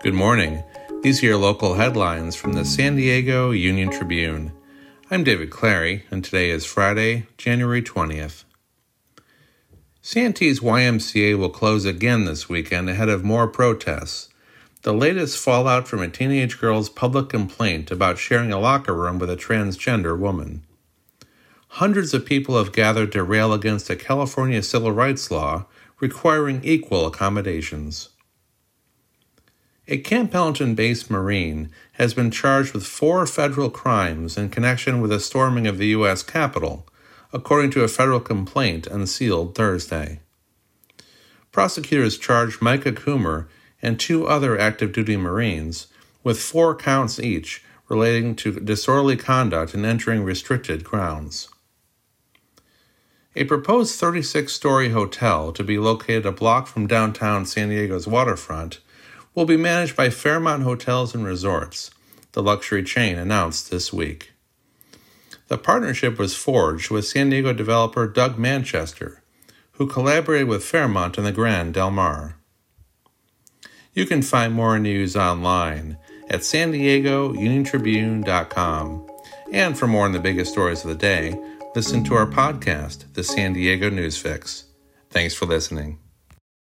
Good morning. These are your local headlines from the San Diego Union Tribune. I'm David Clary, and today is Friday, January 20th. Santee's YMCA will close again this weekend ahead of more protests. The latest fallout from a teenage girl's public complaint about sharing a locker room with a transgender woman. Hundreds of people have gathered to rail against a California civil rights law requiring equal accommodations. A Camp Pendleton based Marine has been charged with four federal crimes in connection with the storming of the U.S. Capitol, according to a federal complaint unsealed Thursday. Prosecutors charged Micah Coomer and two other active duty Marines with four counts each relating to disorderly conduct in entering restricted grounds. A proposed 36 story hotel to be located a block from downtown San Diego's waterfront will be managed by Fairmont Hotels and Resorts, the luxury chain announced this week. The partnership was forged with San Diego developer Doug Manchester, who collaborated with Fairmont in the Grand Del Mar. You can find more news online at san diego uniontribune.com. And for more on the biggest stories of the day, listen to our podcast, The San Diego News Fix. Thanks for listening.